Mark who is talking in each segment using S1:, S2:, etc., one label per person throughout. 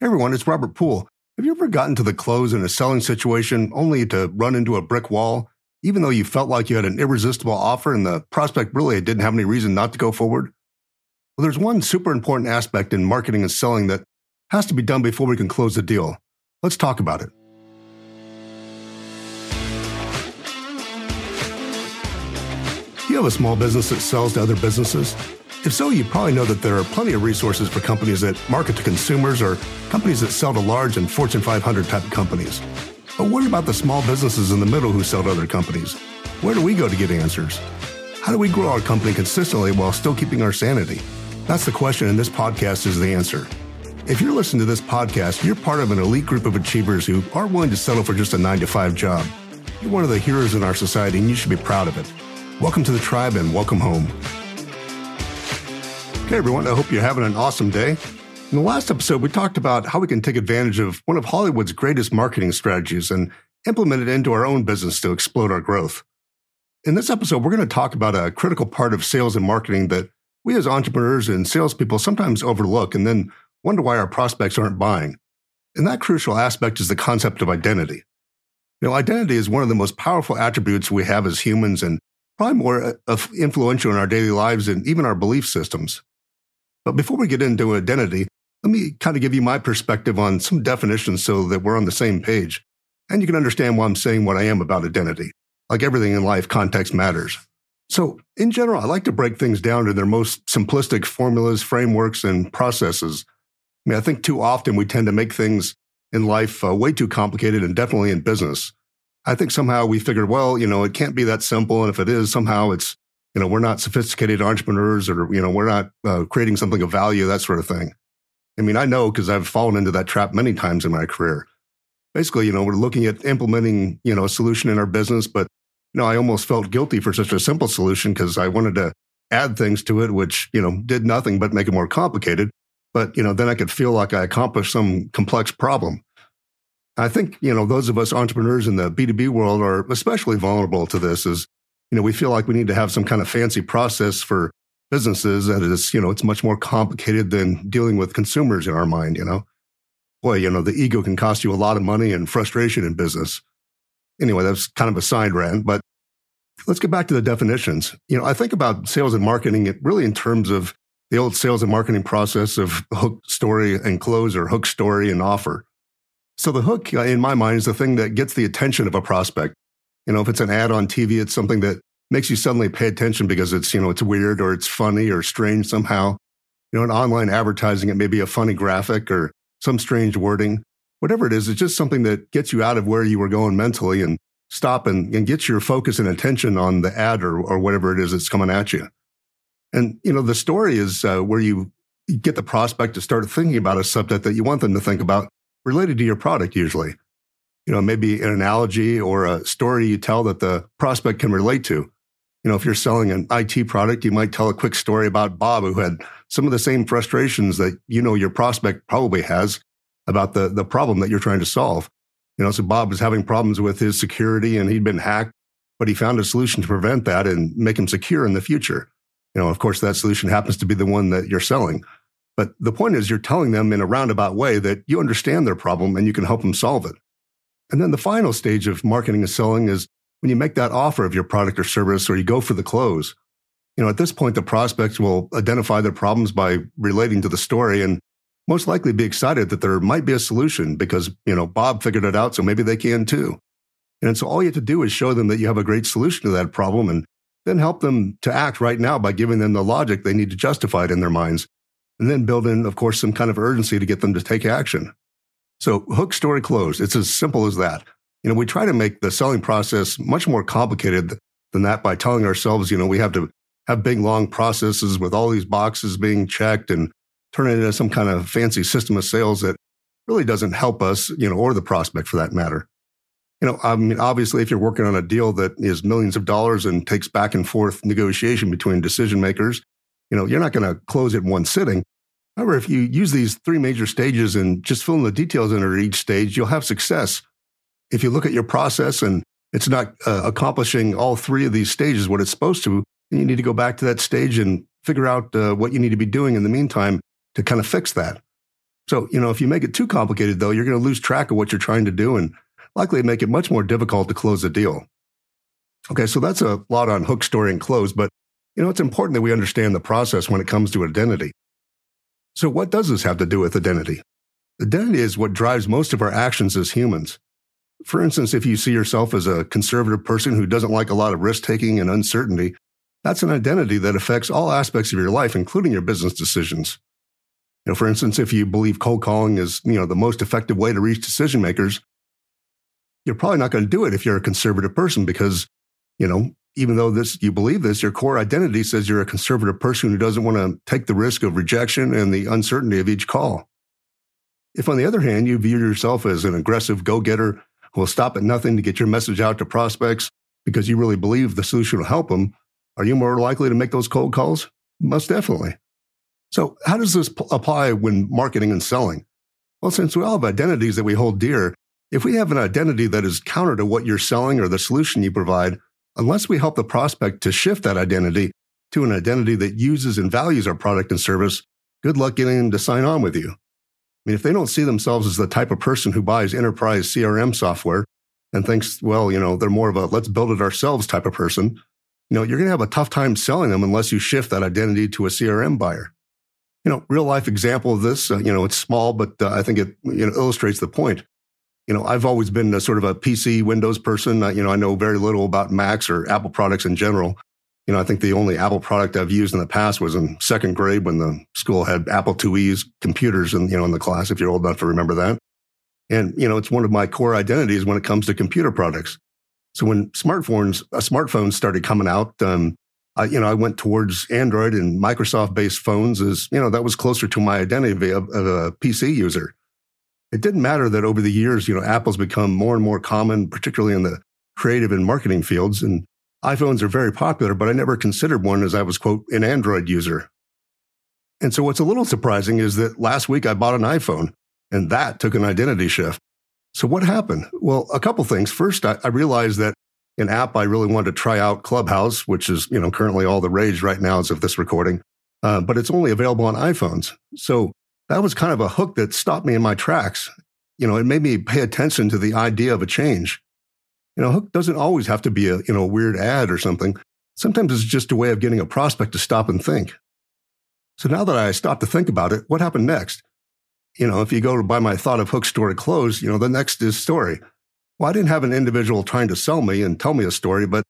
S1: Hey everyone, it's Robert Poole. Have you ever gotten to the close in a selling situation only to run into a brick wall, even though you felt like you had an irresistible offer and the prospect really didn't have any reason not to go forward? Well, there's one super important aspect in marketing and selling that has to be done before we can close the deal. Let's talk about it. You have a small business that sells to other businesses? If so, you probably know that there are plenty of resources for companies that market to consumers or companies that sell to large and Fortune 500 type companies. But what about the small businesses in the middle who sell to other companies? Where do we go to get answers? How do we grow our company consistently while still keeping our sanity? That's the question, and this podcast is the answer. If you're listening to this podcast, you're part of an elite group of achievers who aren't willing to settle for just a nine to five job. You're one of the heroes in our society, and you should be proud of it. Welcome to the tribe and welcome home. Okay, everyone, I hope you're having an awesome day. In the last episode, we talked about how we can take advantage of one of Hollywood's greatest marketing strategies and implement it into our own business to explode our growth. In this episode, we're going to talk about a critical part of sales and marketing that we as entrepreneurs and salespeople sometimes overlook and then wonder why our prospects aren't buying. And that crucial aspect is the concept of identity. You know, identity is one of the most powerful attributes we have as humans and probably more uh, influential in our daily lives and even our belief systems. But before we get into identity, let me kind of give you my perspective on some definitions so that we're on the same page. And you can understand why I'm saying what I am about identity. Like everything in life, context matters. So, in general, I like to break things down to their most simplistic formulas, frameworks, and processes. I mean, I think too often we tend to make things in life uh, way too complicated and definitely in business. I think somehow we figured, well, you know, it can't be that simple. And if it is, somehow it's you know, we're not sophisticated entrepreneurs or, you know, we're not uh, creating something of value, that sort of thing. I mean, I know because I've fallen into that trap many times in my career. Basically, you know, we're looking at implementing, you know, a solution in our business, but, you know, I almost felt guilty for such a simple solution because I wanted to add things to it, which, you know, did nothing but make it more complicated. But, you know, then I could feel like I accomplished some complex problem. I think, you know, those of us entrepreneurs in the B2B world are especially vulnerable to this is you know, we feel like we need to have some kind of fancy process for businesses that is, you know, it's much more complicated than dealing with consumers in our mind, you know. Boy, you know, the ego can cost you a lot of money and frustration in business. Anyway, that's kind of a side rant, but let's get back to the definitions. You know, I think about sales and marketing really in terms of the old sales and marketing process of hook story and close or hook story and offer. So the hook uh, in my mind is the thing that gets the attention of a prospect. You know, if it's an ad on TV, it's something that makes you suddenly pay attention because it's, you know, it's weird or it's funny or strange somehow. You know, in online advertising, it may be a funny graphic or some strange wording. Whatever it is, it's just something that gets you out of where you were going mentally and stop and, and gets your focus and attention on the ad or, or whatever it is that's coming at you. And, you know, the story is uh, where you get the prospect to start thinking about a subject that you want them to think about related to your product usually you know, maybe an analogy or a story you tell that the prospect can relate to. You know, if you're selling an IT product, you might tell a quick story about Bob who had some of the same frustrations that you know your prospect probably has about the the problem that you're trying to solve. You know, so Bob was having problems with his security and he'd been hacked, but he found a solution to prevent that and make him secure in the future. You know, of course, that solution happens to be the one that you're selling. But the point is, you're telling them in a roundabout way that you understand their problem and you can help them solve it. And then the final stage of marketing and selling is when you make that offer of your product or service or you go for the close. You know, at this point, the prospects will identify their problems by relating to the story and most likely be excited that there might be a solution because, you know, Bob figured it out, so maybe they can too. And so all you have to do is show them that you have a great solution to that problem and then help them to act right now by giving them the logic they need to justify it in their minds. And then build in, of course, some kind of urgency to get them to take action. So hook story closed. It's as simple as that. You know, we try to make the selling process much more complicated than that by telling ourselves, you know, we have to have big long processes with all these boxes being checked and turn it into some kind of fancy system of sales that really doesn't help us, you know, or the prospect for that matter. You know, I mean, obviously, if you're working on a deal that is millions of dollars and takes back and forth negotiation between decision makers, you know, you're not going to close it in one sitting. However, if you use these three major stages and just fill in the details under each stage, you'll have success. If you look at your process and it's not uh, accomplishing all three of these stages what it's supposed to, then you need to go back to that stage and figure out uh, what you need to be doing in the meantime to kind of fix that. So, you know, if you make it too complicated, though, you're going to lose track of what you're trying to do and likely make it much more difficult to close a deal. Okay, so that's a lot on hook, story, and close, but you know, it's important that we understand the process when it comes to identity. So, what does this have to do with identity? Identity is what drives most of our actions as humans. For instance, if you see yourself as a conservative person who doesn't like a lot of risk taking and uncertainty, that's an identity that affects all aspects of your life, including your business decisions. You know, for instance, if you believe cold calling is, you know, the most effective way to reach decision makers, you're probably not going to do it if you're a conservative person because, you know, even though this you believe this, your core identity says you're a conservative person who doesn't want to take the risk of rejection and the uncertainty of each call. If on the other hand, you view yourself as an aggressive go-getter who will stop at nothing to get your message out to prospects because you really believe the solution will help them, are you more likely to make those cold calls? Most definitely. So how does this p- apply when marketing and selling? Well, since we all have identities that we hold dear, if we have an identity that is counter to what you're selling or the solution you provide, unless we help the prospect to shift that identity to an identity that uses and values our product and service, good luck getting them to sign on with you. I mean, if they don't see themselves as the type of person who buys enterprise CRM software and thinks, well, you know, they're more of a let's build it ourselves type of person, you know, you're going to have a tough time selling them unless you shift that identity to a CRM buyer. You know, real life example of this, uh, you know, it's small, but uh, I think it you know, illustrates the point you know, I've always been a sort of a PC Windows person. Uh, you know, I know very little about Macs or Apple products in general. You know, I think the only Apple product I've used in the past was in second grade when the school had Apple IIe's computers and, you know, in the class, if you're old enough to remember that. And, you know, it's one of my core identities when it comes to computer products. So when smartphones, uh, smartphones started coming out, um, I, you know, I went towards Android and Microsoft based phones as, you know, that was closer to my identity of, of a PC user it didn't matter that over the years, you know, Apple's become more and more common, particularly in the creative and marketing fields. And iPhones are very popular, but I never considered one as I was, quote, an Android user. And so what's a little surprising is that last week I bought an iPhone and that took an identity shift. So what happened? Well, a couple things. First, I, I realized that an app I really wanted to try out, Clubhouse, which is, you know, currently all the rage right now as of this recording, uh, but it's only available on iPhones. So that was kind of a hook that stopped me in my tracks. You know, it made me pay attention to the idea of a change. You know, hook doesn't always have to be a, you know, weird ad or something. Sometimes it's just a way of getting a prospect to stop and think. So now that I stopped to think about it, what happened next? You know, if you go buy my thought of hook story closed, you know, the next is story. Well, I didn't have an individual trying to sell me and tell me a story, but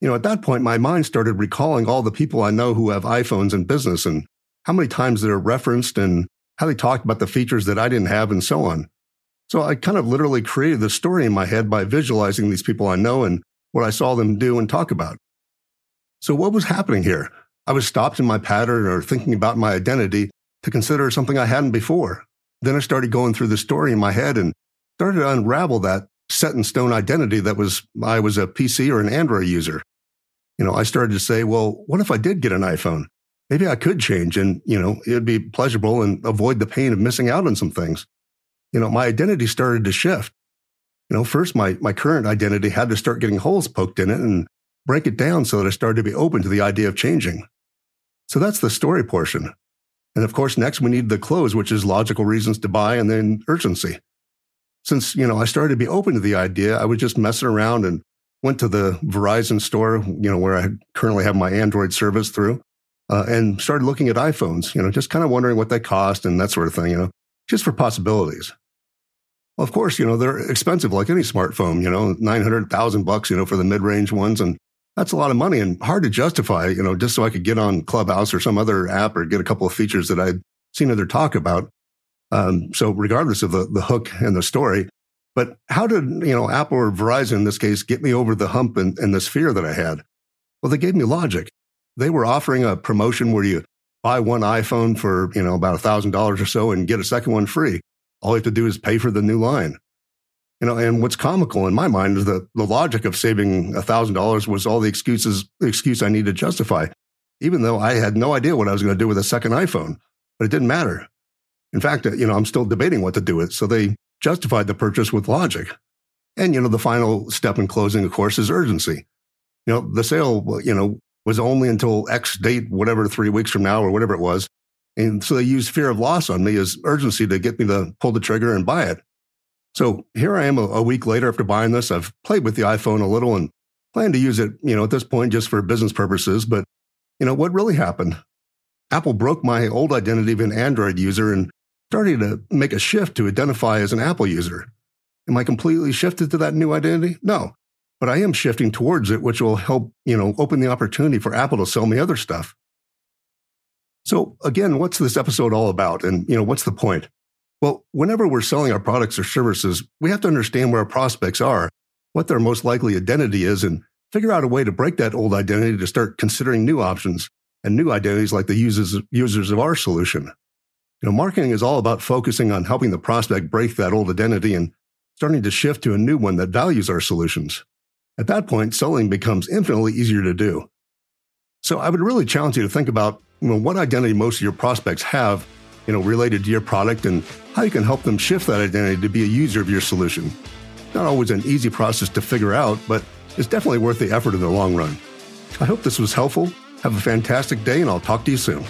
S1: you know, at that point, my mind started recalling all the people I know who have iPhones in business and how many times they're referenced and how they talked about the features that I didn't have and so on. So I kind of literally created the story in my head by visualizing these people I know and what I saw them do and talk about. So what was happening here? I was stopped in my pattern or thinking about my identity to consider something I hadn't before. Then I started going through the story in my head and started to unravel that set in stone identity that was I was a PC or an Android user. You know, I started to say, well, what if I did get an iPhone? Maybe I could change and, you know, it'd be pleasurable and avoid the pain of missing out on some things. You know, my identity started to shift. You know, first my, my current identity had to start getting holes poked in it and break it down so that I started to be open to the idea of changing. So that's the story portion. And of course, next we need the close, which is logical reasons to buy and then urgency. Since, you know, I started to be open to the idea, I was just messing around and went to the Verizon store, you know, where I currently have my Android service through uh, and started looking at iPhones, you know, just kind of wondering what they cost and that sort of thing, you know, just for possibilities. Well, of course, you know, they're expensive like any smartphone, you know, 900,000 bucks, you know, for the mid-range ones. And that's a lot of money and hard to justify, you know, just so I could get on Clubhouse or some other app or get a couple of features that I'd seen other talk about. Um, so regardless of the, the hook and the story, but how did, you know, Apple or Verizon in this case get me over the hump and, and this fear that I had? Well, they gave me logic they were offering a promotion where you buy one iPhone for, you know, about a thousand dollars or so and get a second one free. All you have to do is pay for the new line. You know, and what's comical in my mind is that the logic of saving a thousand dollars was all the excuses, excuse I needed to justify, even though I had no idea what I was going to do with a second iPhone, but it didn't matter. In fact, you know, I'm still debating what to do with. It. So they justified the purchase with logic. And, you know, the final step in closing, of course, is urgency. You know, the sale, you know, was only until X date, whatever, three weeks from now or whatever it was. And so they used fear of loss on me as urgency to get me to pull the trigger and buy it. So here I am a, a week later after buying this. I've played with the iPhone a little and plan to use it, you know, at this point just for business purposes. But, you know, what really happened? Apple broke my old identity of an Android user and started to make a shift to identify as an Apple user. Am I completely shifted to that new identity? No, but I am shifting towards it, which will help, you know, open the opportunity for Apple to sell me other stuff. So again, what's this episode all about? And, you know, what's the point? Well, whenever we're selling our products or services, we have to understand where our prospects are, what their most likely identity is, and figure out a way to break that old identity to start considering new options and new identities like the users, users of our solution. You know, marketing is all about focusing on helping the prospect break that old identity and starting to shift to a new one that values our solutions. At that point, selling becomes infinitely easier to do. So I would really challenge you to think about you know, what identity most of your prospects have, you know, related to your product and how you can help them shift that identity to be a user of your solution. Not always an easy process to figure out, but it's definitely worth the effort in the long run. I hope this was helpful. Have a fantastic day, and I'll talk to you soon.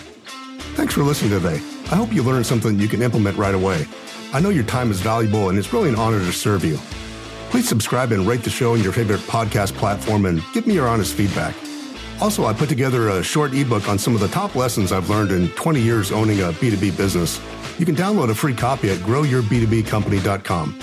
S1: Thanks for listening today. I hope you learned something you can implement right away. I know your time is valuable, and it's really an honor to serve you. Please subscribe and rate the show on your favorite podcast platform and give me your honest feedback. Also, I put together a short ebook on some of the top lessons I've learned in 20 years owning a B2B business. You can download a free copy at growyourb2bcompany.com.